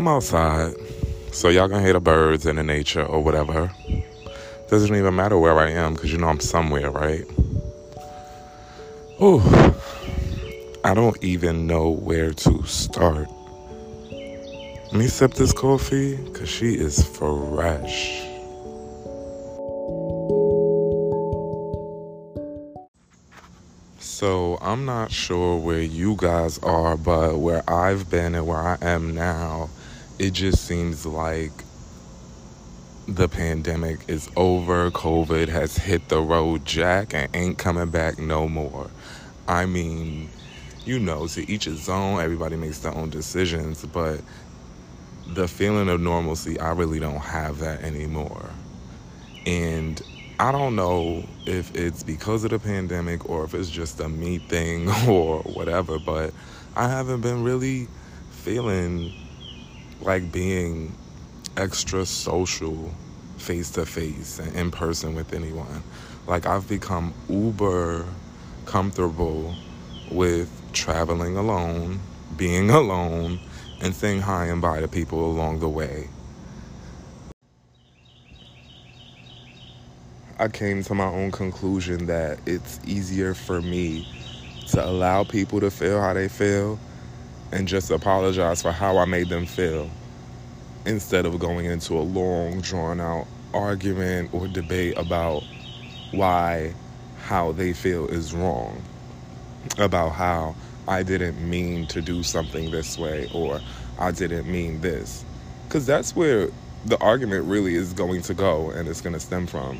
I'm outside, so y'all gonna hear the birds and the nature or whatever. Doesn't even matter where I am because you know I'm somewhere, right? Ooh, I don't even know where to start. Let me sip this coffee because she is fresh. So I'm not sure where you guys are, but where I've been and where I am now, it just seems like the pandemic is over. COVID has hit the road jack and ain't coming back no more. I mean, you know, to each his own, everybody makes their own decisions, but the feeling of normalcy, I really don't have that anymore. And I don't know if it's because of the pandemic or if it's just a me thing or whatever, but I haven't been really feeling like being extra social face to face and in person with anyone. Like I've become uber comfortable with traveling alone, being alone, and saying hi and bye to people along the way. I came to my own conclusion that it's easier for me to allow people to feel how they feel and just apologize for how I made them feel instead of going into a long, drawn out argument or debate about why how they feel is wrong, about how I didn't mean to do something this way or I didn't mean this. Because that's where the argument really is going to go and it's going to stem from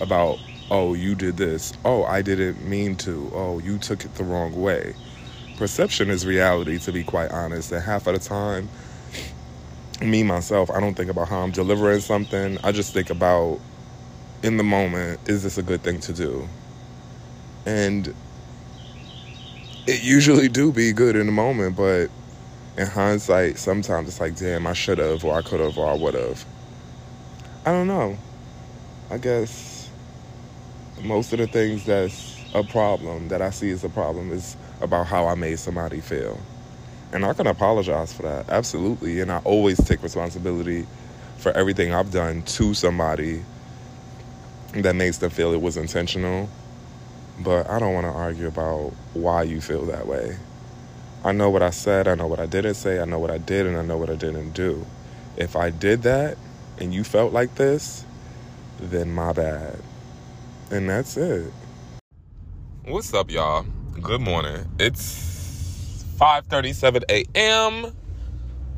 about, oh, you did this. Oh, I didn't mean to. Oh, you took it the wrong way. Perception is reality, to be quite honest. And half of the time, me, myself, I don't think about how I'm delivering something. I just think about, in the moment, is this a good thing to do? And it usually do be good in the moment, but in hindsight, sometimes it's like, damn, I should have, or I could have, or I would have. I don't know. I guess most of the things that's a problem that I see as a problem is about how I made somebody feel. And I can apologize for that, absolutely. And I always take responsibility for everything I've done to somebody that makes them feel it was intentional. But I don't want to argue about why you feel that way. I know what I said, I know what I didn't say, I know what I did, and I know what I didn't do. If I did that and you felt like this, then my bad. And that's it. What's up, y'all? Good morning. It's 5:37 a.m.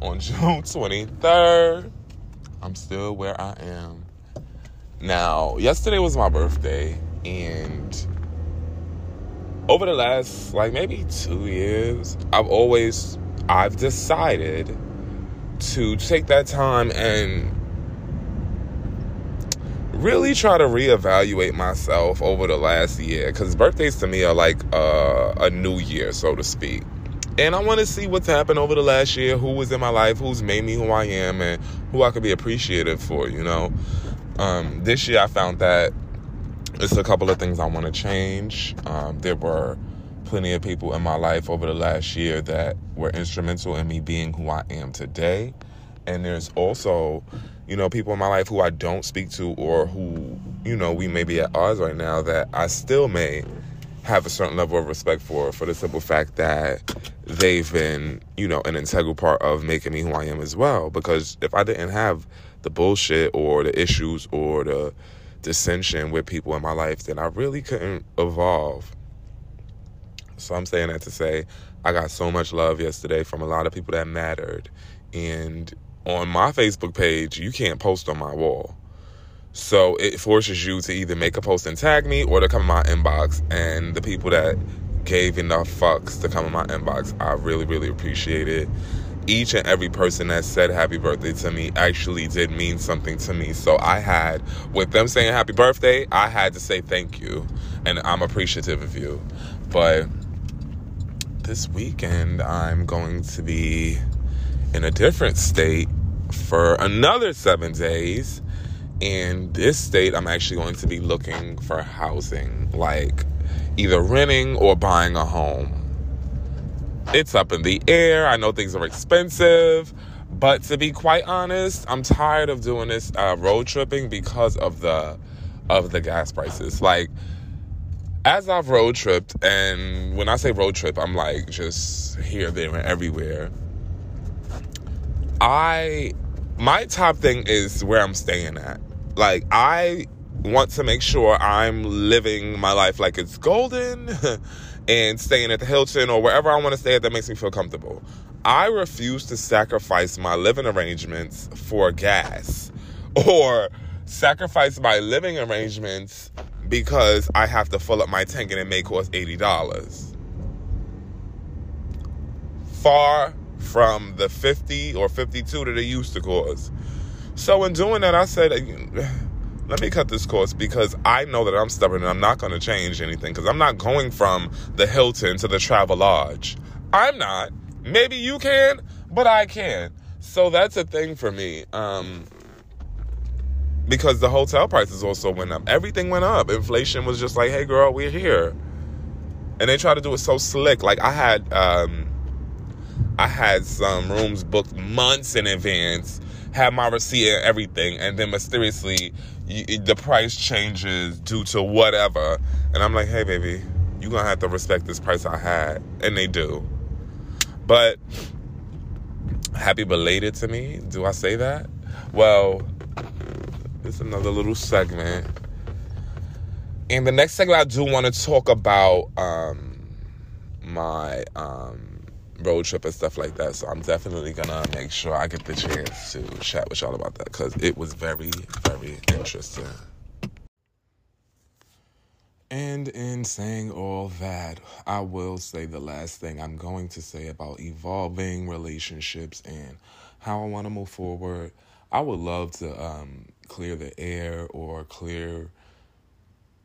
on June 23rd. I'm still where I am. Now, yesterday was my birthday and over the last like maybe 2 years, I've always I've decided to take that time and really try to reevaluate myself over the last year because birthdays to me are like uh, a new year, so to speak. And I want to see what's happened over the last year, who was in my life, who's made me who I am, and who I could be appreciative for, you know. Um, this year I found that it's a couple of things I want to change. Um, there were plenty of people in my life over the last year that were instrumental in me being who I am today. And there's also you know, people in my life who I don't speak to or who, you know, we may be at odds right now that I still may have a certain level of respect for, for the simple fact that they've been, you know, an integral part of making me who I am as well. Because if I didn't have the bullshit or the issues or the dissension with people in my life, then I really couldn't evolve. So I'm saying that to say I got so much love yesterday from a lot of people that mattered. And on my Facebook page, you can't post on my wall. So it forces you to either make a post and tag me or to come in my inbox. And the people that gave enough fucks to come in my inbox, I really, really appreciate it. Each and every person that said happy birthday to me actually did mean something to me. So I had, with them saying happy birthday, I had to say thank you. And I'm appreciative of you. But this weekend, I'm going to be in a different state for another seven days. In this state, I'm actually going to be looking for housing, like either renting or buying a home. It's up in the air. I know things are expensive, But to be quite honest, I'm tired of doing this uh, road tripping because of the of the gas prices. Like as I've road tripped, and when I say road trip, I'm like just here, there, and everywhere. I my top thing is where I'm staying at. Like I want to make sure I'm living my life like it's golden and staying at the Hilton or wherever I want to stay at that makes me feel comfortable. I refuse to sacrifice my living arrangements for gas or sacrifice my living arrangements because I have to fill up my tank and it may cost $80. Far from the 50 or 52 that it used to cost. So in doing that, I said, let me cut this cost because I know that I'm stubborn and I'm not going to change anything because I'm not going from the Hilton to the Travelodge. I'm not. Maybe you can, but I can. So that's a thing for me. Um, because the hotel prices also went up. Everything went up. Inflation was just like, hey, girl, we're here. And they try to do it so slick. Like I had, um, I had some rooms booked months in advance, had my receipt and everything, and then mysteriously you, the price changes due to whatever. And I'm like, hey, baby, you're gonna have to respect this price I had. And they do. But happy belated to me. Do I say that? Well, it's another little segment. And the next segment, I do want to talk about um, my um, road trip and stuff like that. So I'm definitely gonna make sure I get the chance to chat with y'all about that because it was very, very interesting. And in saying all that, I will say the last thing I'm going to say about evolving relationships and how I want to move forward. I would love to um, clear the air or clear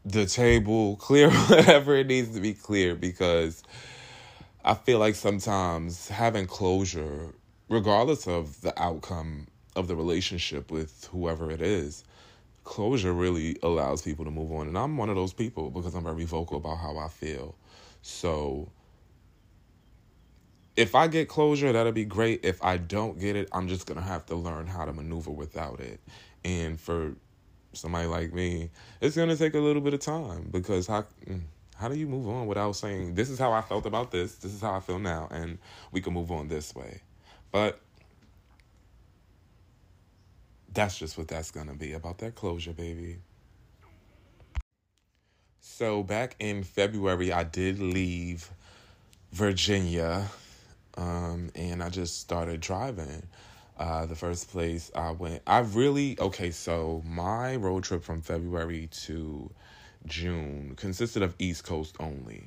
the table, clear whatever it needs to be clear because I feel like sometimes having closure, regardless of the outcome of the relationship with whoever it is, closure really allows people to move on. And I'm one of those people because I'm very vocal about how I feel. So if I get closure, that'll be great. If I don't get it, I'm just going to have to learn how to maneuver without it. And for somebody like me, it's going to take a little bit of time because how how do you move on without saying this is how I felt about this, this is how I feel now and we can move on this way. But that's just what that's to be about that closure, baby. So back in February, I did leave Virginia um, and I just started driving. Uh, the first place I went, I really, okay, so my road trip from February to June consisted of East Coast only.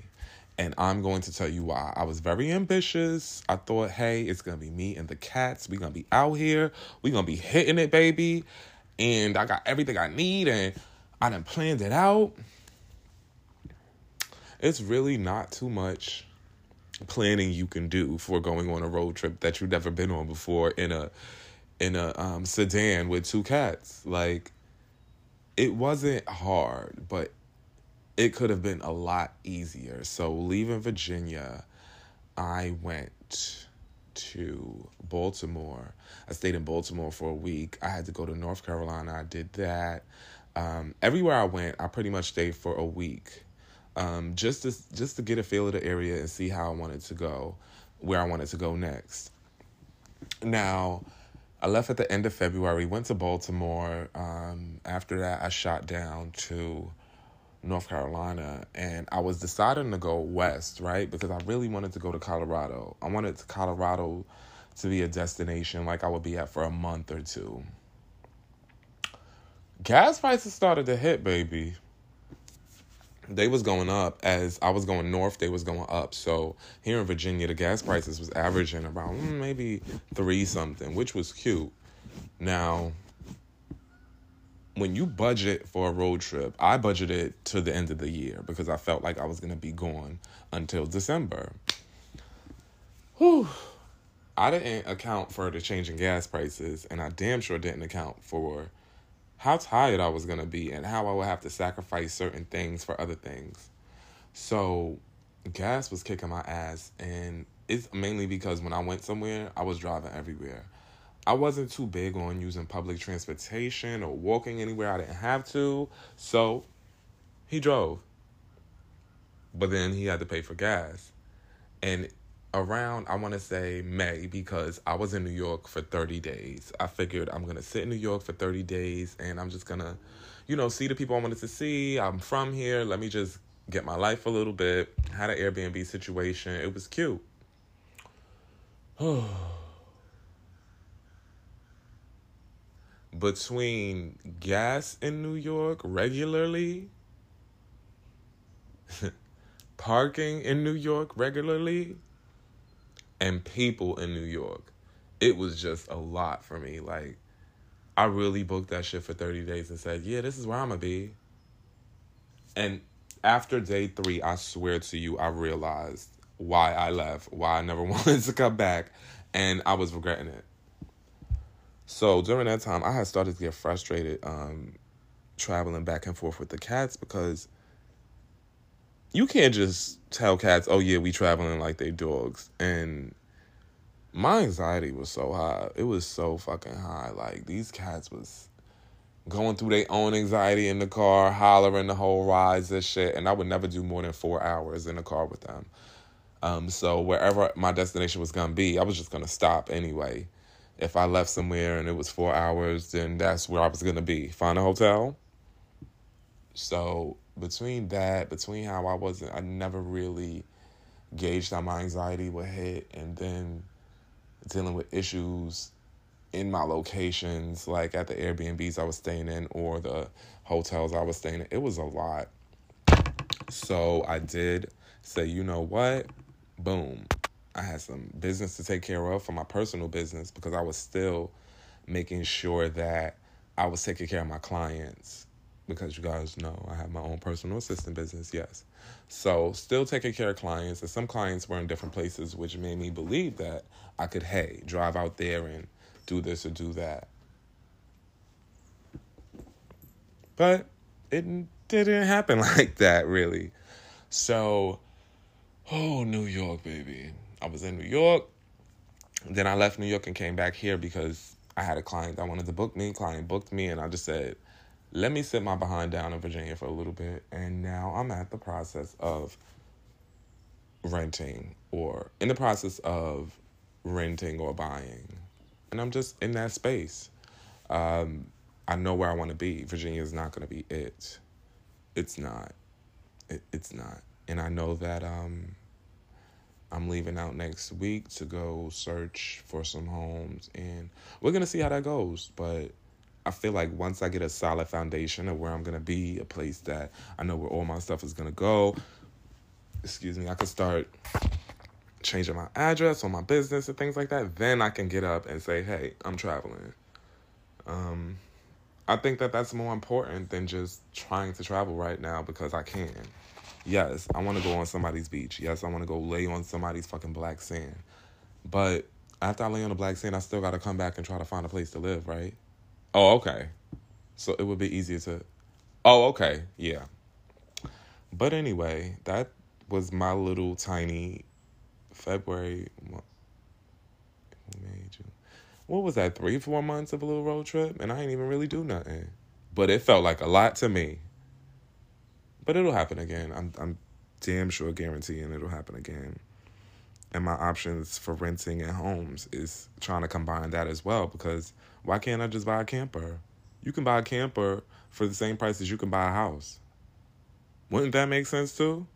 And I'm going to tell you why. I was very ambitious. I thought, hey, it's going to be me and the cats. We're going to be out here. We're going to be hitting it, baby. And I got everything I need and I done planned it out. It's really not too much planning you can do for going on a road trip that you've never been on before in a in a um, sedan with two cats. Like it wasn't hard, but it could have been a lot easier. So leaving Virginia, I went to Baltimore. I stayed in Baltimore for a week. I had to go to North Carolina. I did that. Um, everywhere I went, I pretty much stayed for a week, um, just to just to get a feel of the area and see how I wanted to go, where I wanted to go next. Now, I left at the end of February. Went to Baltimore. Um, after that, I shot down to North Carolina, and I was deciding to go west, right? Because I really wanted to go to Colorado. I wanted to Colorado to be a destination like I would be at for a month or two. Gas prices started to hit, baby. They was going up as I was going north. They was going up. So here in Virginia, the gas prices was averaging around mm, maybe three something, which was cute. Now when you budget for a road trip, I budgeted to the end of the year because I felt like I was gonna be gone until December. Whew. I didn't account for the change in gas prices, and I damn sure didn't account for how tired I was gonna be and how I would have to sacrifice certain things for other things. So, gas was kicking my ass, and it's mainly because when I went somewhere, I was driving everywhere. I wasn't too big on using public transportation or walking anywhere I didn't have to. So he drove. But then he had to pay for gas. And around, I want to say May, because I was in New York for 30 days. I figured I'm going to sit in New York for 30 days and I'm just going to, you know, see the people I wanted to see. I'm from here. Let me just get my life a little bit. Had an Airbnb situation. It was cute. Between gas in New York regularly, parking in New York regularly, and people in New York, it was just a lot for me. Like, I really booked that shit for 30 days and said, yeah, this is where I'm gonna be. And after day three, I swear to you, I realized why I left, why I never wanted to come back, and I was regretting it. So during that time, I had started to get frustrated um, traveling back and forth with the cats because you can't just tell cats, "Oh yeah, we traveling like they dogs," and my anxiety was so high. It was so fucking high. Like these cats was going through their own anxiety in the car, hollering the whole rides and shit. And I would never do more than four hours in the car with them. Um, so wherever my destination was gonna be, I was just gonna stop anyway. If I left somewhere and it was four hours, then that's where I was gonna be. Find a hotel. So between that, between how I wasn't, I never really gauged how my anxiety would hit, and then dealing with issues in my locations, like at the Airbnbs I was staying in or the hotels I was staying in. It was a lot. So I did say, you know what? Boom. I had some business to take care of for my personal business because I was still making sure that I was taking care of my clients because you guys know I have my own personal assistant business, yes. So, still taking care of clients, and some clients were in different places, which made me believe that I could, hey, drive out there and do this or do that. But it didn't happen like that, really. So, oh, New York, baby. I was in New York. Then I left New York and came back here because I had a client that wanted to book me. Client booked me, and I just said, let me sit my behind down in Virginia for a little bit. And now I'm at the process of renting or in the process of renting or buying. And I'm just in that space. Um, I know where I want to be. Virginia is not going to be it. It's not. It, it's not. And I know that um, I'm leaving out next week to go search for some homes. And we're to see how that goes. But I feel like once I get a solid foundation of where I'm gonna be, a place that I know where all my stuff is gonna go, excuse me, I can start changing my address on my business and things like that. Then I can get up and say, "Hey, I'm traveling." Um, I think that that's more important than just trying to travel right now because I can. Yes, I want to go on somebody's beach. Yes, I want to go lay on somebody's fucking black sand. But after I lay on the black sand, I still got to come back and try to find a place to live, right? Oh, okay. So it would be easier to. Oh, okay. Yeah. But anyway, that was my little tiny February. What was that? Three, four months of a little road trip, and I ain't even really do nothing. But it felt like a lot to me. But it'll happen again. I'm I'm damn sure guaranteeing it'll happen again. And my options for renting and homes is trying to combine that as well because why can't I just buy a camper? You can buy a camper for the same price as you can buy a house. Wouldn't that make sense too?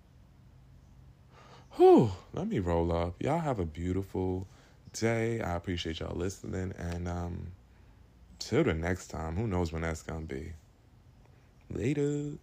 Whew, let me roll up. Y'all have a beautiful day. I appreciate y'all listening. And um, till the next time, who knows when that's going to be. Later.